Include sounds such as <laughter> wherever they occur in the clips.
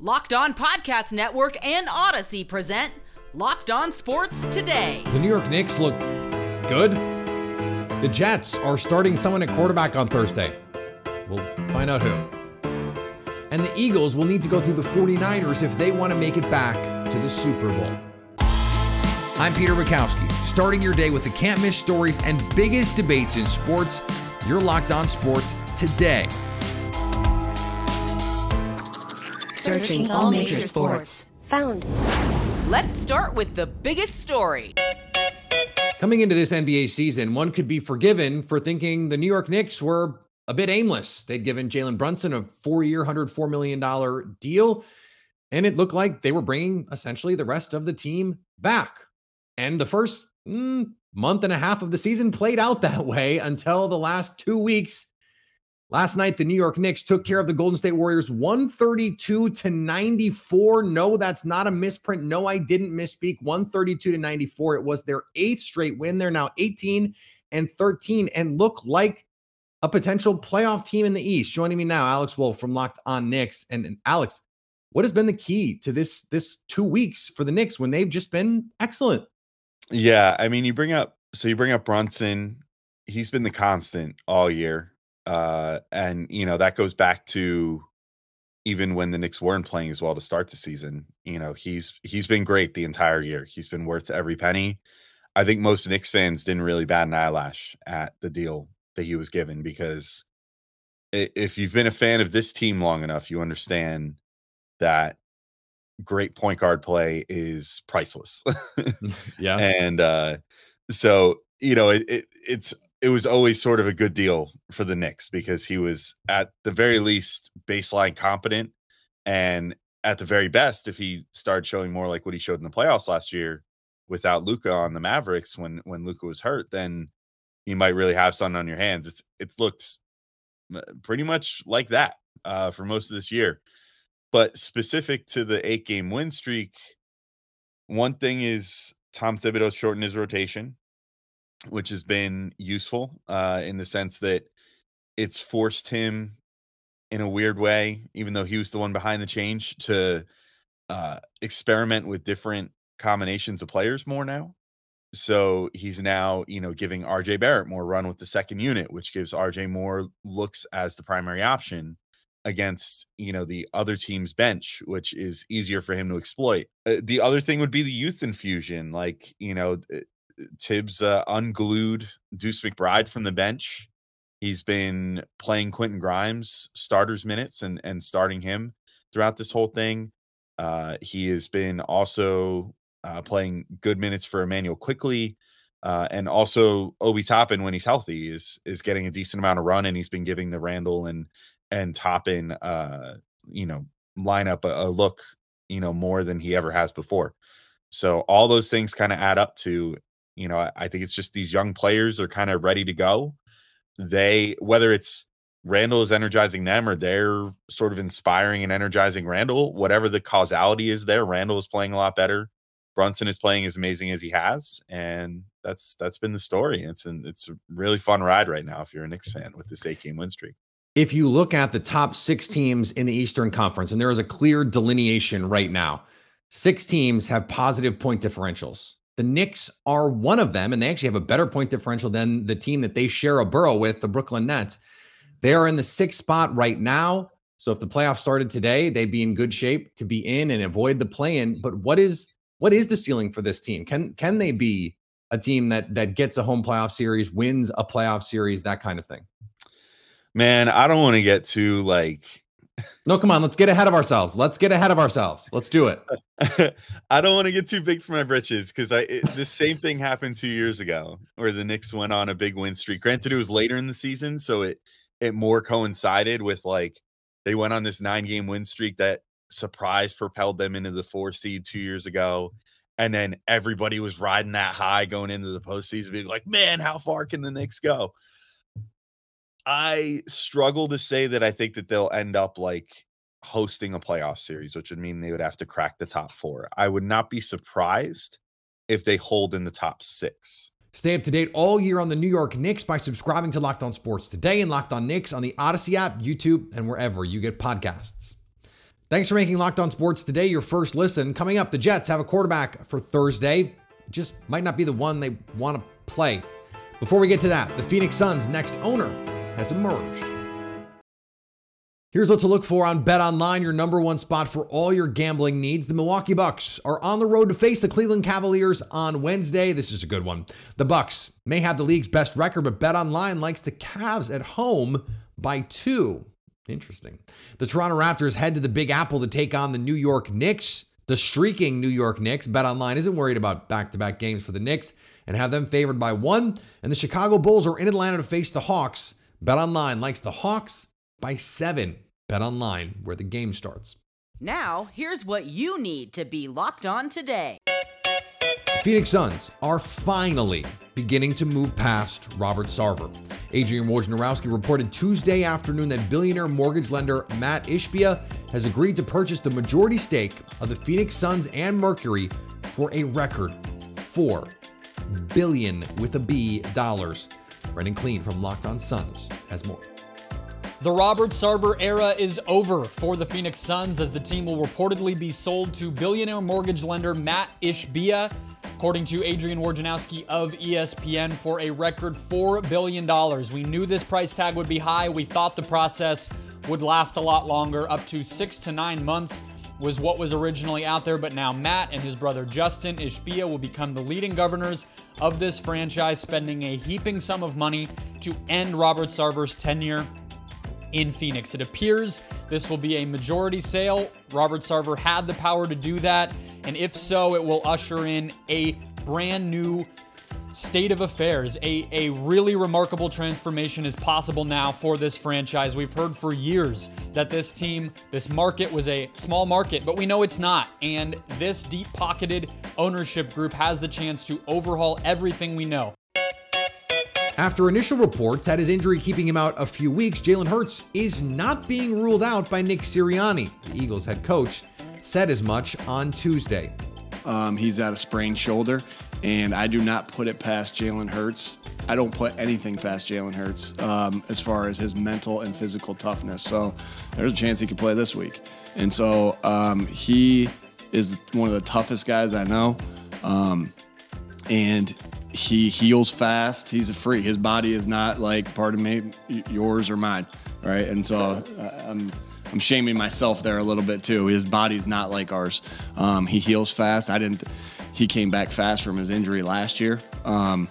Locked On Podcast Network and Odyssey present Locked On Sports Today. The New York Knicks look good. The Jets are starting someone at quarterback on Thursday. We'll find out who. And the Eagles will need to go through the 49ers if they want to make it back to the Super Bowl. I'm Peter Bukowski, starting your day with the can't miss stories and biggest debates in sports. You're locked on sports today. Searching all major sports. Found. Let's start with the biggest story. Coming into this NBA season, one could be forgiven for thinking the New York Knicks were a bit aimless. They'd given Jalen Brunson a four year, $104 million deal, and it looked like they were bringing essentially the rest of the team back. And the first mm, month and a half of the season played out <laughs> that way until the last two weeks. Last night, the New York Knicks took care of the Golden State Warriors 132 to 94. No, that's not a misprint. No, I didn't misspeak. 132 to 94. It was their eighth straight win. They're now 18 and 13 and look like a potential playoff team in the East. Joining me now, Alex Wolf from Locked On Knicks. And, and Alex, what has been the key to this this two weeks for the Knicks when they've just been excellent? Yeah, I mean, you bring up so you bring up Brunson. He's been the constant all year, uh, and you know that goes back to even when the Knicks weren't playing as well to start the season. You know, he's he's been great the entire year. He's been worth every penny. I think most Knicks fans didn't really bat an eyelash at the deal that he was given because if you've been a fan of this team long enough, you understand that great point guard play is priceless. yeah. <laughs> And uh so, you know, it, it it's it was always sort of a good deal for the Knicks because he was at the very least baseline competent and at the very best if he started showing more like what he showed in the playoffs last year without Luka on the Mavericks when when Luka was hurt, then you might really have something on your hands. It's it's looked pretty much like that uh, for most of this year. But specific to the eight game win streak, one thing is Tom Thibodeau shortened his rotation, which has been useful uh, in the sense that it's forced him in a weird way, even though he was the one behind the change, to uh, experiment with different combinations of players more now. So he's now, you know, giving RJ Barrett more run with the second unit, which gives RJ more looks as the primary option against you know the other team's bench which is easier for him to exploit uh, the other thing would be the youth infusion like you know thibs uh, unglued deuce mcbride from the bench. He's been playing quentin grimes starters minutes and and starting him throughout this whole thing. Uh he has been also uh playing good minutes for immanuel quickley, uh, and also Obi Toppin, when he's healthy, is is getting a decent amount of run, and he's been giving the Randall and and Toppin uh you know lineup a, a look you know more than he ever has before. So all those things kind of add up to you know I, I think it's just these young players are kind of ready to go they whether it's Randall is energizing them or they're sort of inspiring and energizing Randall, whatever the causality is there, Randall is playing a lot better. Brunson is playing as amazing as he has, and that's that's been the story. It's an it's a really fun ride right now if you're a Knicks fan with this eight game win streak if you look at the top six teams in the Eastern Conference, and there is a clear delineation right now, six teams have positive point differentials. The Knicks are one of them, and they actually have a better point differential than the team that they share a borough with, the Brooklyn Nets. They are in the sixth spot right now. So if the playoffs started today, they'd be in good shape to be in and avoid the play-in. But what is what is the ceiling for this team? Can can they be a team that that gets a home playoff series, wins a playoff series, that kind of thing? Man, I don't want to get too like <laughs> no, come on, let's get ahead of ourselves. Let's get ahead of ourselves. Let's do it. <laughs> I don't want to get too big for my britches because I it, the same thing happened two years ago where the Knicks went on a big win streak. Granted, it was later in the season, so it it more coincided with like they went on this nine game win streak that surprise propelled them into the four seed two years ago. And then everybody was riding that high going into the postseason, being like, man, how far can the Knicks go? I struggle to say that I think that they'll end up like hosting a playoff series, which would mean they would have to crack the top four. I would not be surprised if they hold in the top six. Stay up to date all year on the New York Knicks by subscribing to Locked On Sports today and Locked On Knicks on the Odyssey app, YouTube, and wherever you get podcasts. Thanks for making Locked On Sports today your first listen. Coming up, the Jets have a quarterback for Thursday. It just might not be the one they want to play. Before we get to that, the Phoenix Suns' next owner has emerged. Here's what to look for on Bet Online, your number one spot for all your gambling needs. The Milwaukee Bucks are on the road to face the Cleveland Cavaliers on Wednesday. This is a good one. The Bucks may have the league's best record, but Bet Online likes the Cavs at home by two. Interesting. The Toronto Raptors head to the Big Apple to take on the New York Knicks. The streaking New York Knicks. Bet Online isn't worried about back-to-back games for the Knicks and have them favored by one. And the Chicago Bulls are in Atlanta to face the Hawks. Bet Online likes the Hawks by seven. Bet online, where the game starts. Now, here's what you need to be locked on today. Phoenix Suns are finally beginning to move past Robert Sarver. Adrian Wojnarowski reported Tuesday afternoon that billionaire mortgage lender Mat Ishbia has agreed to purchase the majority stake of the Phoenix Suns and Mercury for a record 4 billion with a B dollars. Brendan Clean from Locked On Suns has more. The Robert Sarver era is over for the Phoenix Suns as the team will reportedly be sold to billionaire mortgage lender Mat Ishbia, according to Adrian Wojnarowski of ESPN, for a record $4 billion. We knew this price tag would be high. We thought the process would last a lot longer, up to six to nine months was what was originally out there, but now Mat and his brother Justin Ishbia will become the leading governors of this franchise, spending a heaping sum of money to end Robert Sarver's tenure in Phoenix. It appears this will be a majority sale. Robert Sarver had the power to do that, and if so, it will usher in a brand new state of affairs. A, a really remarkable transformation is possible now for this franchise. We've heard for years that this team, this market was a small market, but we know it's not. And this deep pocketed ownership group has the chance to overhaul everything we know. After initial reports had his injury keeping him out a few weeks, Jalen Hurts is not being ruled out by Nick Sirianni. The Eagles head coach said as much on Tuesday. Um, he's at a sprained shoulder, and I do not put it past Jalen Hurts. I don't put anything past Jalen Hurts um, as far as his mental and physical toughness. So there's a chance he could play this week. And so um, he is one of the toughest guys I know. Um, and he heals fast. He's a freak. His body is not like, pardon me, yours or mine, right? And so uh, I'm I'm shaming myself there a little bit too. His body's not like ours. Um, he heals fast. I didn't. He came back fast from his injury last year, um,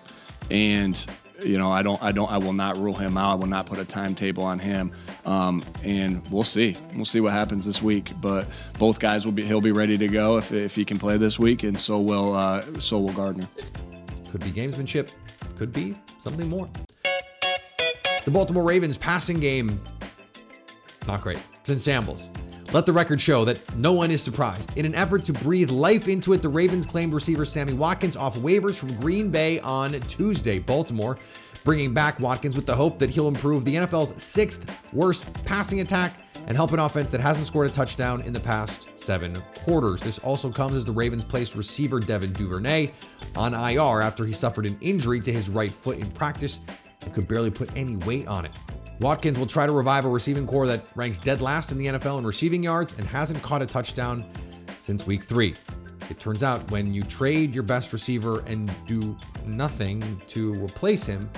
and you know I don't I don't I will not rule him out. I will not put a timetable on him. Um, and we'll see. We'll see what happens this week. But both guys will be. He'll be ready to go if, if he can play this week, and so will uh, so will Gardner. Could be gamesmanship, could be something more. The Baltimore Ravens passing game, not great. It's in shambles. Let the record show that no one is surprised. In an effort to breathe life into it, the Ravens claimed receiver Sammy Watkins off waivers from Green Bay on Tuesday. Baltimore bringing back Watkins with the hope that he'll improve the NFL's sixth worst passing attack and help an offense that hasn't scored a touchdown in the past seven quarters. This also comes as the Ravens placed receiver Devin Duvernay on IR after he suffered an injury to his right foot in practice and could barely put any weight on it. Watkins will try to revive a receiving core that ranks dead last in the NFL in receiving yards and hasn't caught a touchdown since week three. It turns out when you trade your best receiver and do nothing to replace him,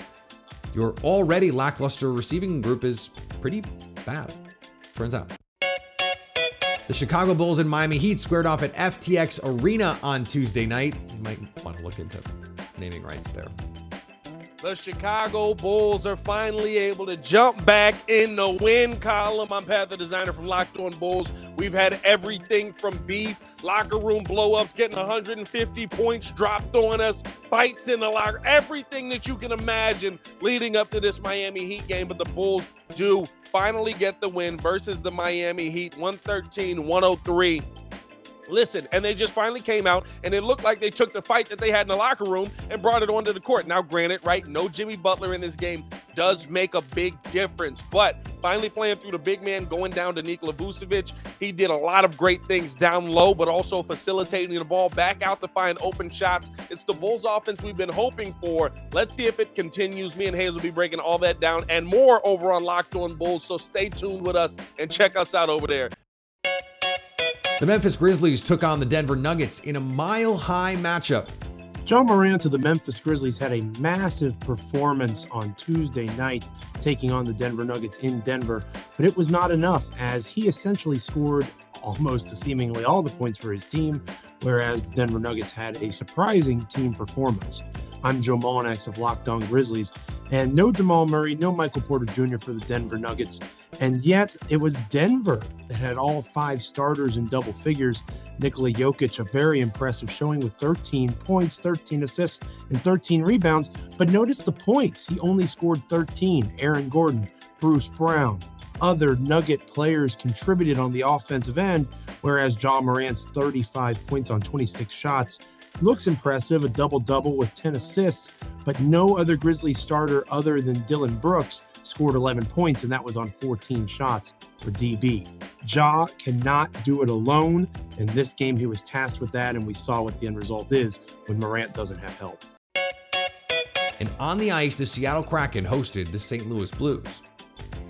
your already lackluster receiving group is pretty bad. Turns out. The Chicago Bulls and Miami Heat squared off at FTX Arena on Tuesday night. You might want to look into naming rights there. The Chicago Bulls are finally able to jump back in the win column. I'm Pat, the designer from Locked On Bulls. We've had everything from beef, locker room blowups, getting 150 points dropped on us, fights in the locker, everything that you can imagine leading up to this Miami Heat game. But the Bulls do finally get the win versus the Miami Heat 113 103. Listen, and they just finally came out and it looked like they took the fight that they had in the locker room and brought it onto the court. Now, granted, right, no Jimmy Butler in this game does make a big difference, but finally playing through the big man, going down to Nikola Vucevic, he did a lot of great things down low, but also facilitating the ball back out to find open shots. It's the Bulls offense we've been hoping for. Let's see if it continues. Me and Hayes will be breaking all that down and more over on Locked On Bulls, so stay tuned with us and check us out over there. The Memphis Grizzlies took on the Denver Nuggets in a mile high matchup. Ja Morant of the Memphis Grizzlies had a massive performance on Tuesday night, taking on the Denver Nuggets in Denver, but it was not enough as he essentially scored almost seemingly all the points for his team, whereas the Denver Nuggets had a surprising team performance. I'm Joe Mullinax of Locked On Grizzlies, and no Jamal Murray, no Michael Porter Jr. for the Denver Nuggets. And yet it was Denver that had all five starters in double figures. Nikola Jokic, a very impressive showing with 13 points, 13 assists, and 13 rebounds. But notice the points. He only scored 13. Aaron Gordon, Bruce Brown, other Nugget players contributed on the offensive end, whereas Ja Morant's 35 points on 26 shots looks impressive, a double double with 10 assists, but no other Grizzly starter other than Dillon Brooks scored 11 points, and that was on 14 shots for DB. Ja cannot do it alone. In this game, he was tasked with that, and we saw what the end result is when Morant doesn't have help. And on the ice, the Seattle Kraken hosted the St. Louis Blues.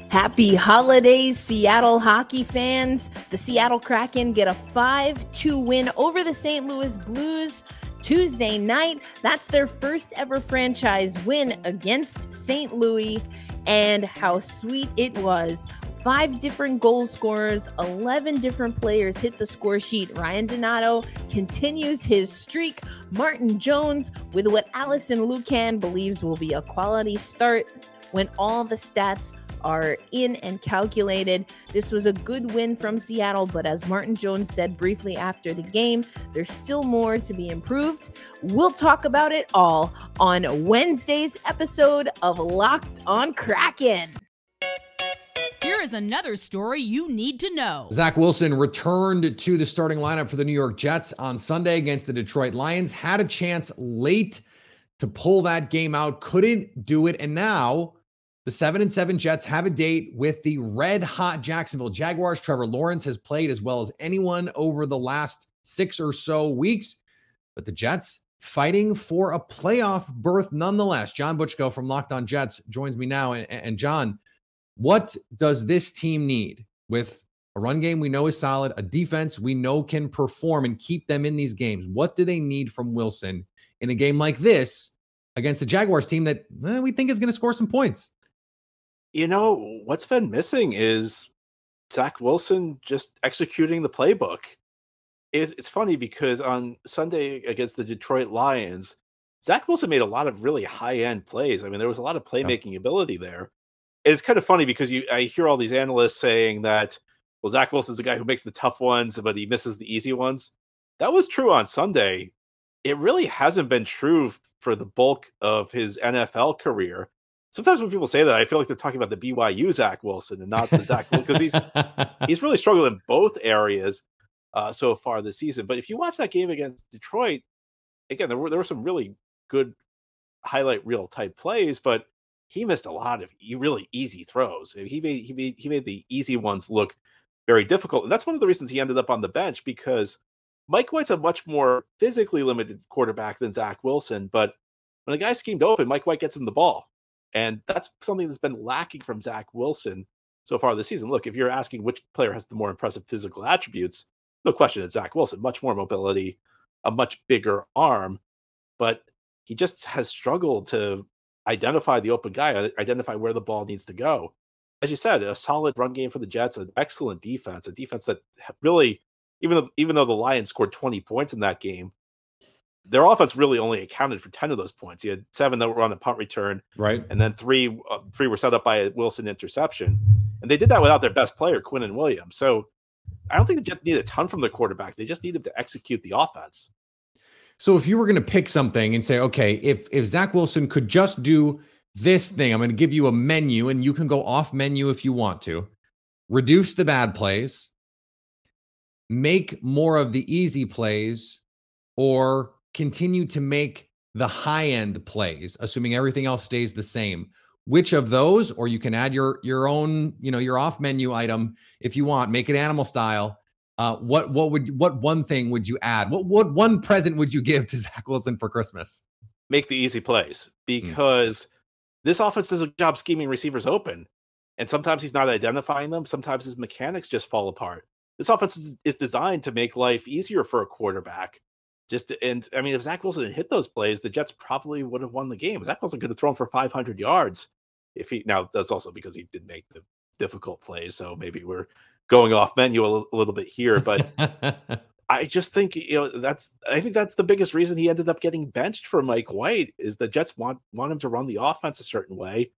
Happy holidays, Seattle hockey fans. The Seattle Kraken get a 5 2 win over the St. Louis Blues Tuesday night. That's their first ever franchise win against St. Louis. And how sweet it was. Five different goal scorers, 11 different players hit the score sheet. Ryan Donato continues his streak. Martin Jones, with what Alison Lukan believes will be a quality start when all the stats are in and calculated. This was a good win from Seattle, but as Martin Jones said briefly after the game, there's still more to be improved. We'll talk about it all on Wednesday's episode of Locked on Kraken. Here is another story you need to know. Zach Wilson returned to the starting lineup for the New York Jets on Sunday against the Detroit Lions. Had a chance late to pull that game out, couldn't do it. And now the seven and seven Jets have a date with the red hot Jacksonville Jaguars. Trevor Lawrence has played as well as anyone over the last six or so weeks, but the Jets fighting for a playoff berth nonetheless. John Butchko from Locked On Jets joins me now. And, and John, what does this team need with a run game we know is solid, a defense we know can perform and keep them in these games? What do they need from Wilson in a game like this against a Jaguars team that eh, we think is going to score some points? You know, what's been missing is Zach Wilson just executing the playbook. It's, it's funny because on Sunday against the Detroit Lions, Zach Wilson made a lot of really high end plays. I mean, there was a lot of playmaking yeah. ability there. It's kind of funny because you I hear all these analysts saying that well, Zach Wilson's the guy who makes the tough ones, but he misses the easy ones. That was true on Sunday. It really hasn't been true for the bulk of his NFL career sometimes when people say that, I feel like they're talking about the BYU Zach Wilson and not the Zach because he's <laughs> he's really struggled in both areas uh, so far this season. But if you watch that game against Detroit, again, there were there were some really good highlight reel type plays, but he missed a lot of really easy throws. He made he made he made the easy ones look very difficult, and that's one of the reasons he ended up on the bench because Mike White's a much more physically limited quarterback than Zach Wilson, but when a guy schemed open, Mike White gets him the ball. And that's something that's been lacking from Zach Wilson so far this season. Look, if you're asking which player has the more impressive physical attributes, no question it's Zach Wilson. Much more mobility, a much bigger arm, but he just has struggled to identify the open guy, identify where the ball needs to go. As you said, a solid run game for the Jets, an excellent defense, a defense that really, even though even though the Lions scored 20 points in that game, their offense really only accounted for 10 of those points. You had seven that were on the punt return, right? And then three uh, three were set up by a Wilson interception. And they did that without their best player, Quinnen Williams. So I don't think the Jets need a ton from the quarterback. They just need them to execute the offense. So if you were going to pick something and say, okay, if if Zach Wilson could just do this thing, I'm going to give you a menu and you can go off menu if you want to. Reduce the bad plays, make more of the easy plays, or continue to make the high end plays, assuming everything else stays the same. Which of those, or you can add your your own, you know, your off menu item if you want, make it animal style. Uh, what what would what one thing would you add? What what one present would you give to <laughs> Zach Wilson for Christmas? Make the easy plays hmm. because mm. this offense does a job scheming receivers open, and sometimes he's not identifying them. Sometimes his mechanics just fall apart. this offense is, is designed to make life easier for a quarterback. Just to, and I mean, if Zach Wilson had hit those plays, the Jets probably would have won the game. Zach Wilson could have thrown for 500 yards if he now that's also because he did make the difficult plays. So maybe we're going off menu a, l- a little bit here, but <laughs> I just think you know that's I think that's the biggest reason he ended up getting benched for Mike White is the Jets want want him to run the offense a certain way.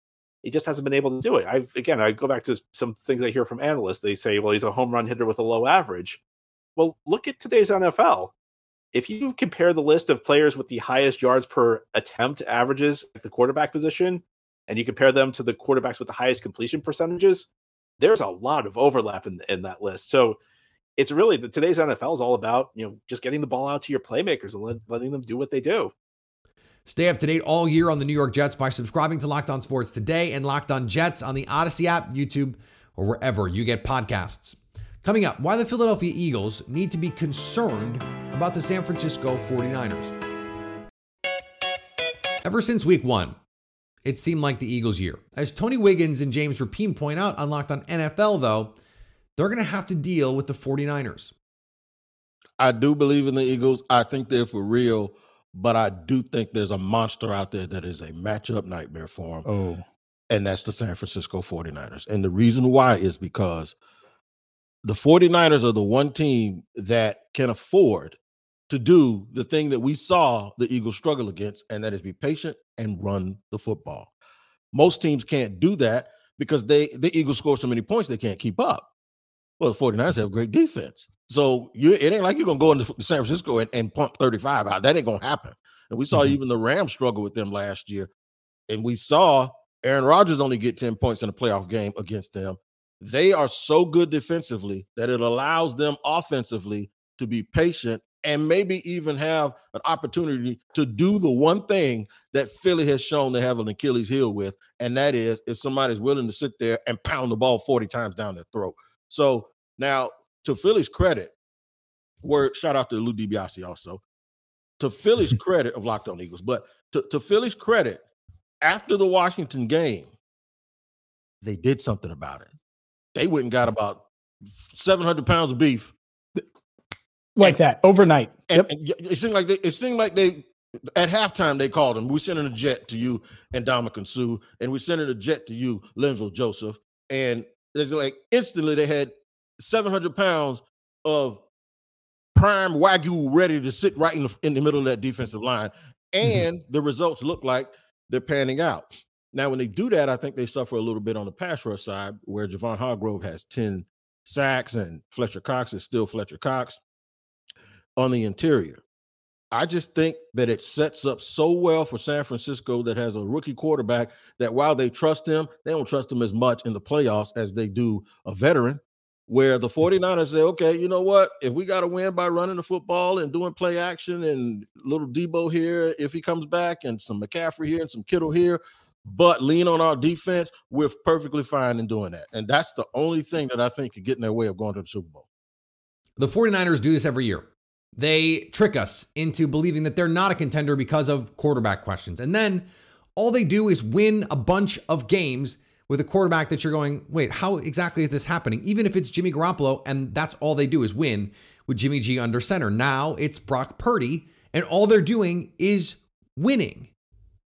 He just hasn't been able to do it. I've again I go back to some things I hear from analysts. They say, well, he's a home run hitter with a low average. Well, look at today's NFL. If you compare the list of players with the highest yards per attempt averages at the quarterback position, and you compare them to the quarterbacks with the highest completion percentages, there's a lot of overlap in, in that list. So it's really the, today's NFL is all about you know just getting the ball out to your playmakers and let, letting them do what they do. Stay up to date all year on the New York Jets by subscribing to Locked On Sports today and Locked On Jets on the Odyssey app, YouTube, or wherever you get podcasts. Coming up, why the Philadelphia Eagles need to be concerned about the San Francisco 49ers. Ever since week one, it seemed like the Eagles' year. As Tony Wiggins and James Rapien point out on Locked On NFL, though, they're going to have to deal with the 49ers. I do believe in the Eagles. I think they're for real, but I do think there's a monster out there that is a matchup nightmare for them. Oh. And that's the San Francisco 49ers. And the reason why is because the 49ers are the one team that can afford to do the thing that we saw the Eagles struggle against, and that is be patient and run the football. Most teams can't do that because they the Eagles score so many points they can't keep up. Well, the 49ers have great defense. So you it ain't like you're gonna go into San Francisco and, and pump 35 out. That ain't gonna happen. And we saw Mhm. even the Rams struggle with them last year. And we saw Aaron Rodgers only get 10 points in a playoff game against them. They are so good defensively that it allows them offensively to be patient and maybe even have an opportunity to do the one thing that Philly has shown they have an Achilles heel with, and that is if somebody's willing to sit there and pound the ball 40 times down their throat. So now, to Philly's credit, word shout out to Lou DiBiase also. To Philly's <laughs> credit of Locked On Eagles, but to, to Philly's credit, after the Washington game, they did something about it. They went and got about 700 pounds of beef Like that overnight. and, and it seemed like they it seemed like they at halftime they called him. We sending a jet to you and Ndamukong Suh, and we sending a jet to you, Linval Joseph. And it's like instantly they had 700 pounds of prime wagyu ready to sit right in the, in the middle of that defensive line. Mm-hmm. And the results look like they're panning out. Now, when they do that, I think they suffer a little bit on the pass rush side, where Javon Hargrave has 10 sacks and Fletcher Cox is still Fletcher Cox on the interior. I just think that it sets up so well for San Francisco that has a rookie quarterback that while they trust him, they don't trust him as much in the playoffs as they do a veteran. Where the hmm. 49ers say, okay, you know what? If we got to win by running the football and doing play action and little Deebo here, if he comes back, and some McCaffrey here and some Kittle here, but lean on our defense, we're perfectly fine in doing that. And that's the only thing that I think could get in their way of going to the Super Bowl. The 49ers do this every year. They trick us into believing that they're not a contender because of quarterback questions. And then all they do is win a bunch of games with a quarterback that you're going, wait, how exactly is this happening? Even if it's Jimmy Garoppolo and that's all they do is win with Jimmy G under center. Now it's Brock Purdy and all they're doing is winning.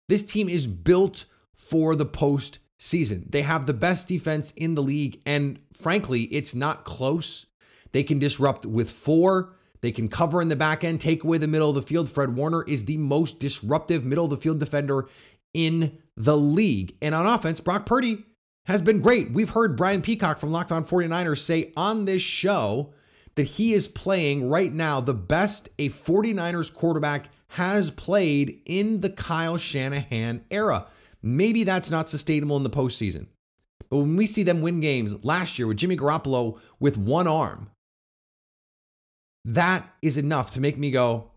This team is built for the postseason. They have the best defense in the league. And frankly, it's not close. They can disrupt with four. They can cover in the back end, take away the middle of the field. Fred Warner is the most disruptive middle of the field defender in the league. And on offense, Brock Purdy has been great. We've heard Brian Peacock from Locked On 49ers say on this show that he is playing right now the best a 49ers quarterback has played in the Kyle Shanahan era. Maybe that's not sustainable in the postseason. But when we see them win games last year with Jimmy Garoppolo with one arm, that is enough to make me go,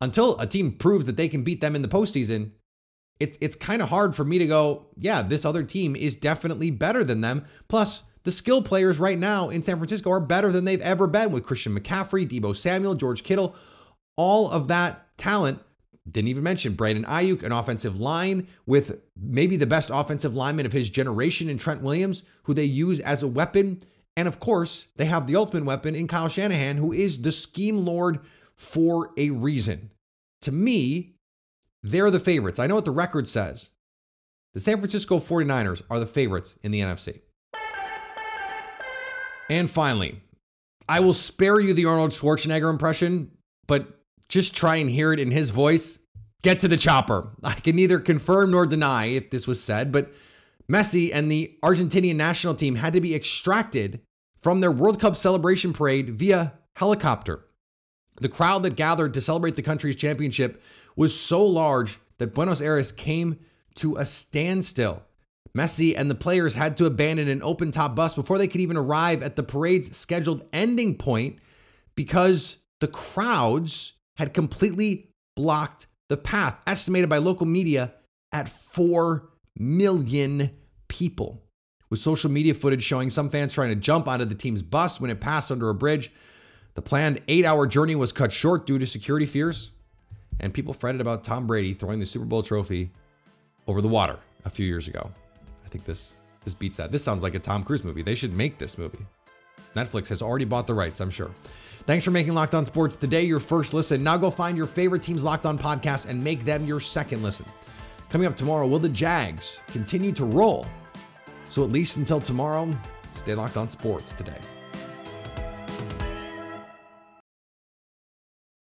until a team proves that they can beat them in the postseason, it's it's kind of hard for me to go, yeah, this other team is definitely better than them. Plus, the skill players right now in San Francisco are better than they've ever been with Christian McCaffrey, Deebo Samuel, George Kittle, all of that talent. Didn't even mention Brandon Aiyuk, an offensive line with maybe the best offensive lineman of his generation in Trent Williams, who they use as a weapon And of course, they have the ultimate weapon in Kyle Shanahan, who is the scheme lord for a reason. To me, they're the favorites. I know what the record says. The San Francisco 49ers are the favorites in the NFC. And finally, I will spare you the Arnold Schwarzenegger impression, but just try and hear it in his voice. Get to the chopper. I can neither confirm nor deny if this was said, but Messi and the Argentinian national team had to be extracted from their World Cup celebration parade via helicopter. The crowd that gathered to celebrate the country's championship was so large that Buenos Aires came to a standstill. Messi and the players had to abandon an open top bus before they could even arrive at the parade's scheduled ending point because the crowds had completely blocked the path, estimated by local media at 4 million people. With social media footage showing some fans trying to jump onto the team's bus when it passed under a bridge, the planned eight hour journey was cut short due to security fears, and people fretted about Tom Brady throwing the Super Bowl trophy over the water a few years ago. I think this this beats that. This sounds like a Tom Cruise movie. They should make this movie. Netflix has already bought the rights, I'm sure. Thanks for making Locked On Sports today your first listen. Now go find your favorite team's Locked On podcast and make them your second listen. Coming up tomorrow, will the Jags continue to roll? So at least until tomorrow, stay locked on sports today.